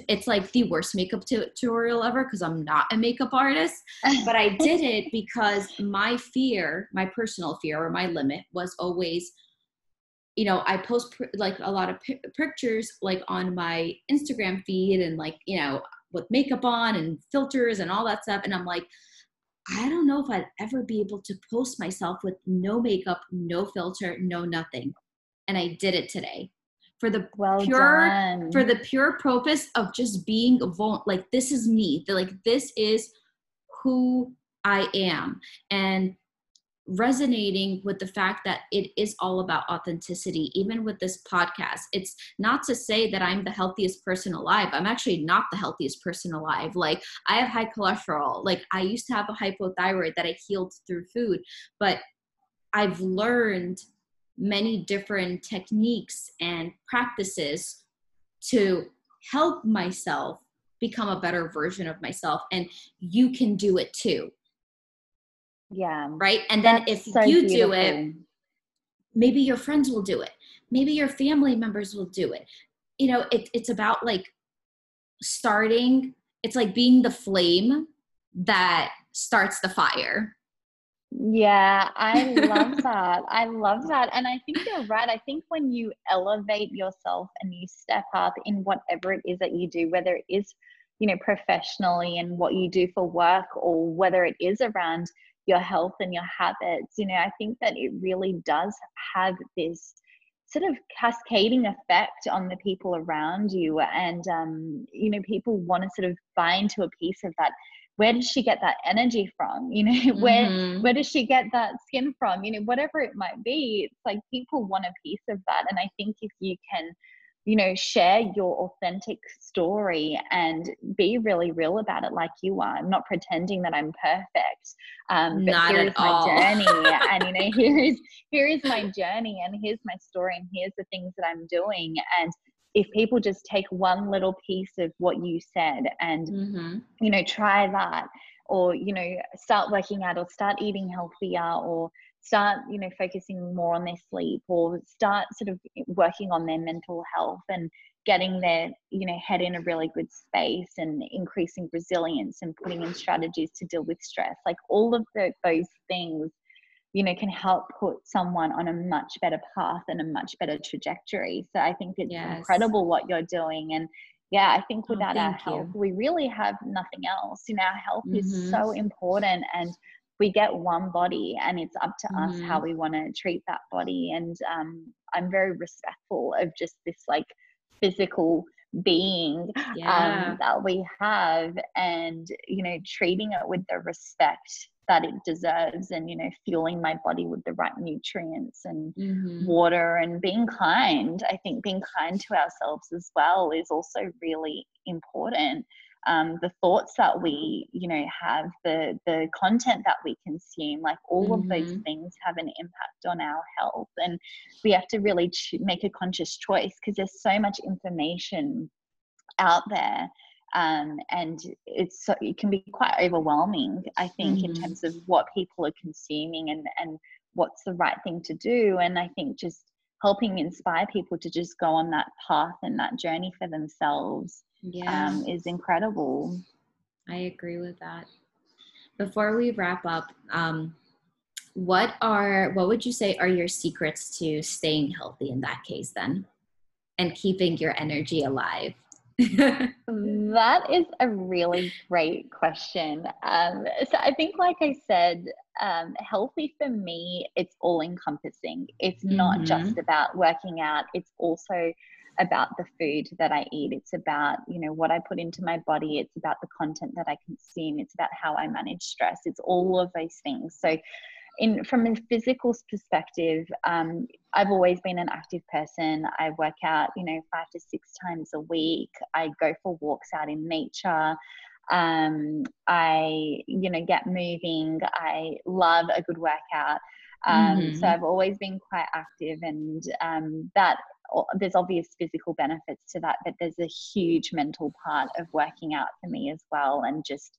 it's like the worst makeup tutorial ever because I'm not a makeup artist. but I did it because my fear, my personal fear or my limit was always, you know, I post pr- like a lot of pictures like on my Instagram feed and like, you know, with makeup on and filters and all that stuff. And I'm like, I don't know if I'd ever be able to post myself with no makeup, no filter, no nothing. And I did it today for the well pure done. for the pure purpose of just being vul- like this is me. like this is who I am. And resonating with the fact that it is all about authenticity even with this podcast it's not to say that i'm the healthiest person alive i'm actually not the healthiest person alive like i have high cholesterol like i used to have a hypothyroid that i healed through food but i've learned many different techniques and practices to help myself become a better version of myself and you can do it too yeah. Right. And then if so you beautiful. do it, maybe your friends will do it maybe your family members will do it you know it, it's about like starting it's like being the flame that starts the fire yeah, I love that. I love that. And I think you're right. I think when you elevate yourself and you step up in whatever it is that you do, whether it is, you know, professionally and what you do for work or whether it is around your health and your habits, you know, I think that it really does have this sort of cascading effect on the people around you and um, you know people want to sort of buy into a piece of that where does she get that energy from? You know where mm-hmm. where does she get that skin from? You know whatever it might be it's like people want a piece of that. And i think if you can you know share your authentic story and be really real about it like you are i'm not pretending that i'm perfect um, but not here is my all. journey. And you know here is here is my journey and here's my story and here's the things that i'm doing. And if people just take one little piece of what you said and mm-hmm. you know try that or you know start working out or start eating healthier or start you know focusing more on their sleep or start sort of working on their mental health and getting their you know head in a really good space and increasing resilience and putting in strategies to deal with stress like all of the, those things you know can help put someone on a much better path and a much better trajectory so i think it's yes. incredible what you're doing and yeah i think oh, without oh, our health you. we really have nothing else you know our health mm-hmm. is so important and we get one body and it's up to mm-hmm. us how mm-hmm. we want to treat that body and um, i'm very respectful of just this like physical being um, yeah. um, that we have and you know treating it with the respect that it deserves and you know fueling my body with the right nutrients and mm-hmm. water and being kind i think being kind to ourselves as well is also really important um, the thoughts that we you know have the the content that we consume like all mm-hmm. of those mm-hmm. things have an impact on our health and we have to really ch- make a conscious choice because there's so much information out there um, and it's so, it can be quite overwhelming i think mm-hmm. in terms of what people are consuming and and what's the right thing to do. And i think just helping inspire people to just go on that path and that journey for themselves yeah. um, is incredible. I agree with that. Before we wrap up um, what are what would you say are your secrets to staying healthy in that case then? And keeping your energy alive that is a really great question. Um, so I think, like I said, um, healthy for me, it's all encompassing. It's mm-hmm. not just about working out. It's also about the food that I eat. It's about, you know, what I put into my body. It's about the content that I consume. It's about how I manage stress. It's all of those things. So in from a physical perspective, um, I've always been an active person. I work out, you know, five to six times a week. I go for walks out in nature. Um, I, you know, get moving. I love a good workout. Um, mm-hmm. So I've always been quite active, and um, that there's obvious physical benefits to that, but there's a huge mental part of working out for me as well, and just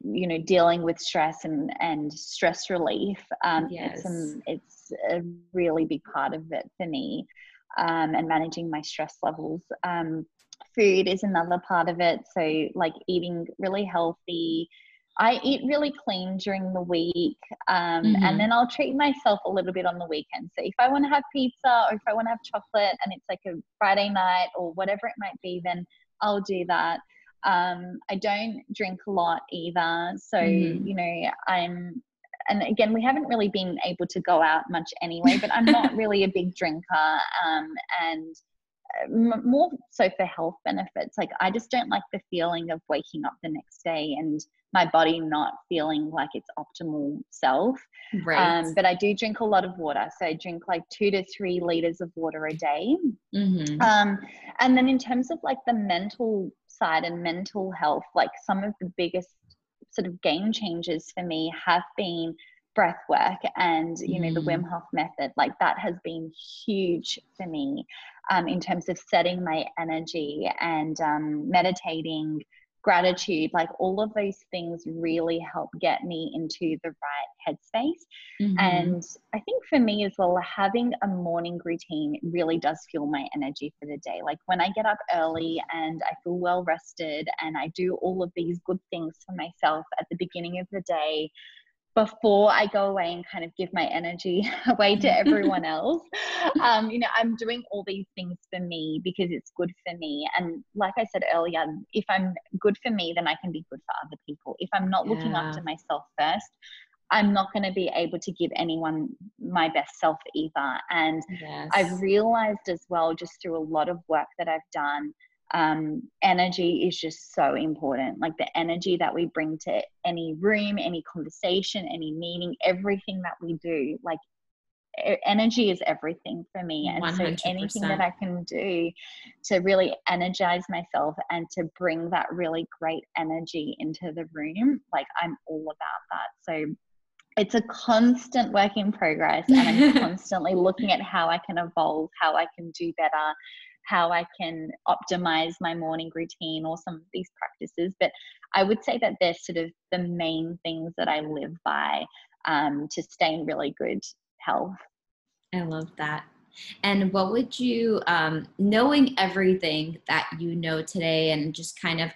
you know dealing with stress and and stress relief um, yes. it's, it's a really big part of it for me um, and managing my stress levels um, food is another part of it so like eating really healthy I eat really clean during the week, um, mm-hmm. and then I'll treat myself a little bit on the weekend. So if I want to have pizza or if I want to have chocolate, and it's like a Friday night or whatever it might be, then I'll do that. Um, I don't drink a lot either. So, mm-hmm. you know, I'm, and again, we haven't really been able to go out much anyway, but I'm not really a big drinker. Um, and uh, m- more so for health benefits. Like, I just don't like the feeling of waking up the next day and my body not feeling like its optimal self. Right. Um, but I do drink a lot of water. So I drink like two to three liters of water a day. Mm-hmm. Um, and then in terms of like the mental side and mental health, like some of the biggest sort of game changers for me have been breath work and you know mm. the Wim Hof method like that has been huge for me um, in terms of setting my energy and um, meditating gratitude, like all of those things really help get me into the right headspace. Mm-hmm. And I think for me as well, having a morning routine really does fuel my energy for the day. Like when I get up early and I feel well rested and I do all of these good things for myself at the beginning of the day, before I go away and kind of give my energy away to everyone else. Um, you know, I'm doing all these things for me because it's good for me. And like I said earlier, if I'm good for me, then I can be good for other people. If I'm not yeah. looking after myself first, I'm not going to be able to give anyone my best self either. And yes. I've realized as well, just through a lot of work that I've done, um, energy is just so important. Like the energy that we bring to any room, any conversation, any meeting, everything that we do, like energy is everything for me. And 100%. so anything that I can do to really energize myself and to bring that really great energy into the room, like I'm all about that. So it's a constant work in progress and I'm constantly looking at how I can evolve, how I can do better, how I can optimize my morning routine or some of these practices. But I would say that they're sort of the main things that I live by um, to stay in really good health. I love that. And what would you, um, knowing everything that you know today and just kind of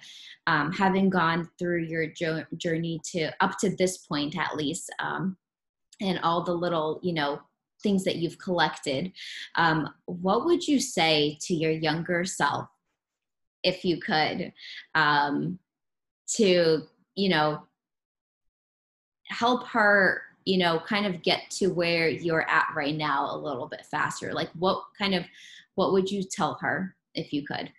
um, having gone through your jo- journey to up to this point at least, um, and all the little, you know, things that you've collected, um, what would you say to your younger self, if you could, um, to you know help her you know kind of get to where you're at right now a little bit faster? Like what kind of what would you tell her if you could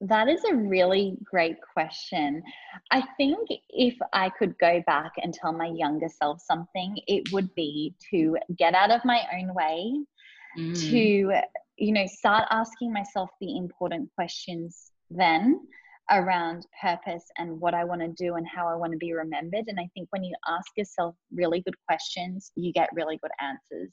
that is a really great question. I think if I could go back and tell my younger self something, it would be to get out of my own way, mm. to, you know, start asking myself the important questions then around purpose and what I want to do and how I want to be remembered. And I think when you ask yourself really good questions, you get really good answers.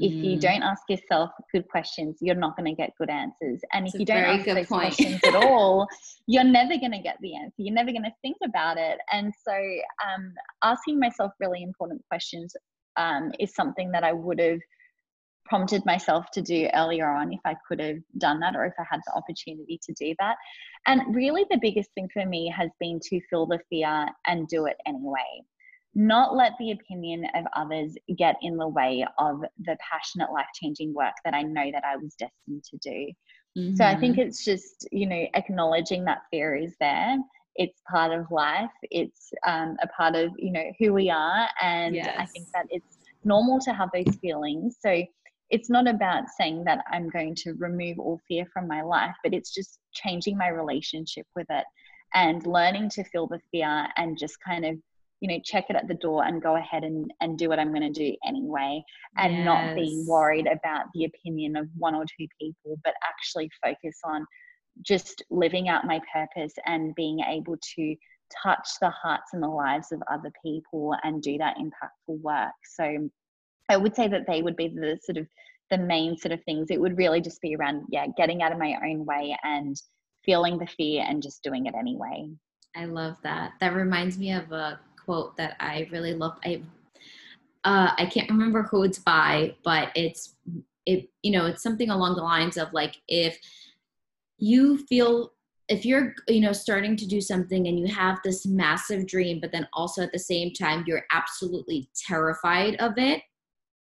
If you mm. don't ask yourself good questions, you're not going to get good answers. And if you don't ask those point. questions at all, you're never going to get the answer. You're never going to think about it. And so, um, asking myself really important questions um, is something that I would have prompted myself to do earlier on if I could have done that or if I had the opportunity to do that. And really, the biggest thing for me has been to feel the fear and do it anyway not let the opinion of others get in the way of the passionate life changing work that I know that I was destined to do. Mm-hmm. So I think mm-hmm. it's just, you know, acknowledging that fear is there. It's part of life. It's um, a part of, you know, who we are. And yes. I think that it's normal to have those feelings. So it's not about saying that I'm going to remove all fear from my life, but it's just changing my relationship with it and learning to feel the fear and just kind of you know check it at the door and go ahead and, and do what i'm going to do anyway and yes. not be worried about the opinion of one or two people but actually focus on just living out my purpose and being able to touch the hearts and the lives of other people and do that impactful work so i would say that they would be the sort of the main sort of things it would really just be around yeah getting out of my own way and feeling the fear and just doing it anyway I love that. That reminds me of a quote that I really love. I uh, I can't remember who it's by, but it's it you know it's something along the lines of like if you feel if you're you know starting to do something and you have this massive dream but then also at the same time you're absolutely terrified of it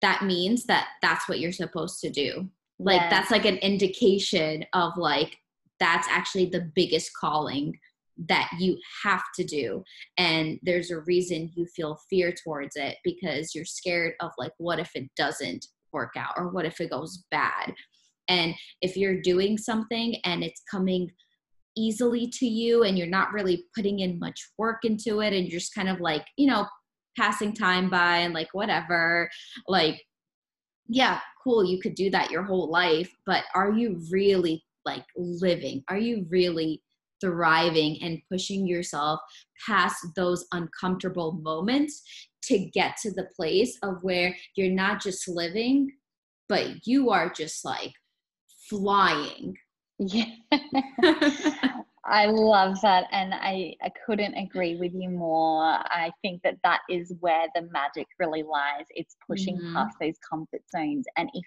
that means that that's what you're supposed to do like yes. that's like an indication of like that's actually the biggest calling that you have to do and there's a reason you feel fear towards it because you're scared of like what if it doesn't work out or what if it goes bad? And if you're doing something and it's coming easily to you and you're not really putting in much work into it and you're just kind of like you know passing time by and like whatever like yeah cool you could do that your whole life but are you really like living? Are you really thriving and pushing yourself past those uncomfortable moments to get to the place of where you're not just living, but you are just like flying. Yeah. I love that. And I, I couldn't agree with you more. I think that that is where the magic really lies. It's pushing mm-hmm. past those comfort zones. And if,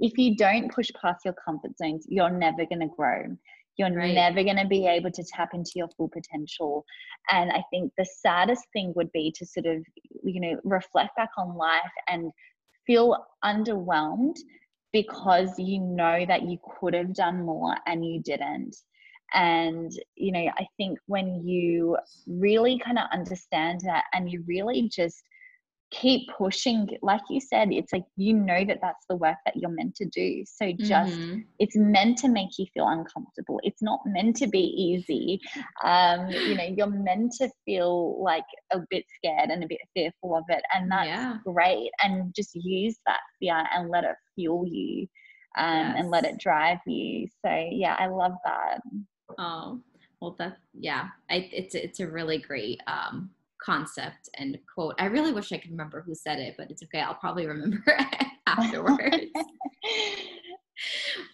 if you don't push past your comfort zones, you're never going to grow. You're right. never going to be able to tap into your full potential. And I think the saddest thing would be to sort of, you know, reflect back on life and feel underwhelmed because you know that you could have done more and you didn't. And, you know, I think when you really kind of understand that and you really just keep pushing like you said it's like you know that that's the work that you're meant to do so just mm-hmm. it's meant to make you feel uncomfortable it's not meant to be easy um you know you're meant to feel like a bit scared and a bit fearful of it and that's yeah. great and just use that fear and let it fuel you um yes. and let it drive you so yeah i love that oh well that yeah I, it's it's a really great um concept and quote. I really wish I could remember who said it, but it's okay. I'll probably remember afterwards.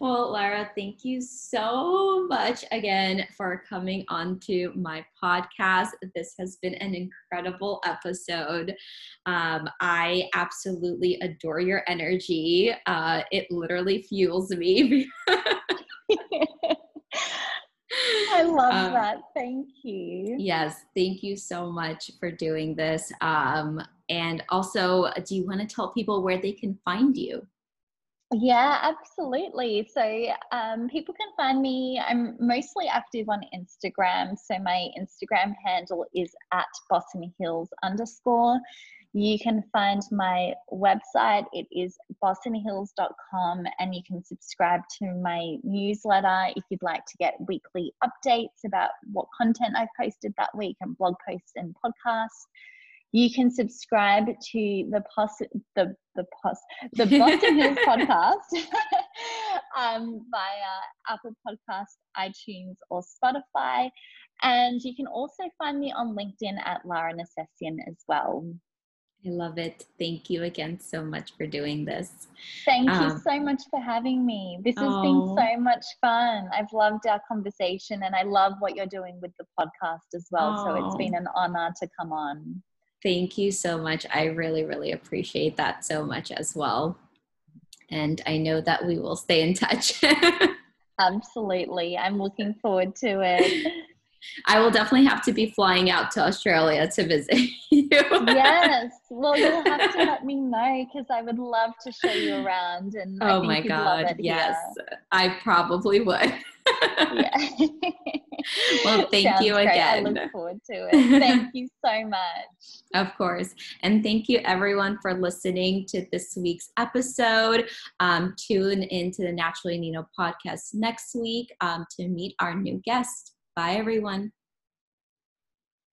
well, Lara, thank you so much again for coming on to my podcast. This has been an incredible episode. Um, I absolutely adore your energy. Uh, it literally fuels me. I love um, that. Thank you. Yes, thank you so much for doing this. Um, and also, do you want to tell people where they can find you? Yeah, absolutely. So um, people can find me. I'm mostly active on Instagram. So my Instagram handle is at Boss in Heels underscore. You can find my website. It is bossinheels.com, and you can subscribe to my newsletter if you'd like to get weekly updates about what content I've posted that week and blog posts and podcasts. You can subscribe to the pos- the the pos- the Boss in Heels podcast um, via Apple Podcast, iTunes, or Spotify. And you can also find me on LinkedIn at Lara Necessian as well. I love it. Thank you again so much for doing this. Thank um, you so much for having me. This has oh, been so much fun. I've loved our conversation and I love what you're doing with the podcast as well. Oh, so it's been an honor to come on. Thank you so much. I really, really appreciate that so much as well. And I know that we will stay in touch. Absolutely. I'm looking forward to it. I will definitely have to be flying out to Australia to visit you. yes. Well, you'll have to let me know because I would love to show you around. And oh my God. Yes. Here. I probably would. yeah. well, thank Sounds you again. Great. I look forward to it. Thank you so much. Of course. And thank you everyone for listening to this week's episode. Um, tune into the Naturally Nina podcast next week um, to meet our new guest. Bye, everyone.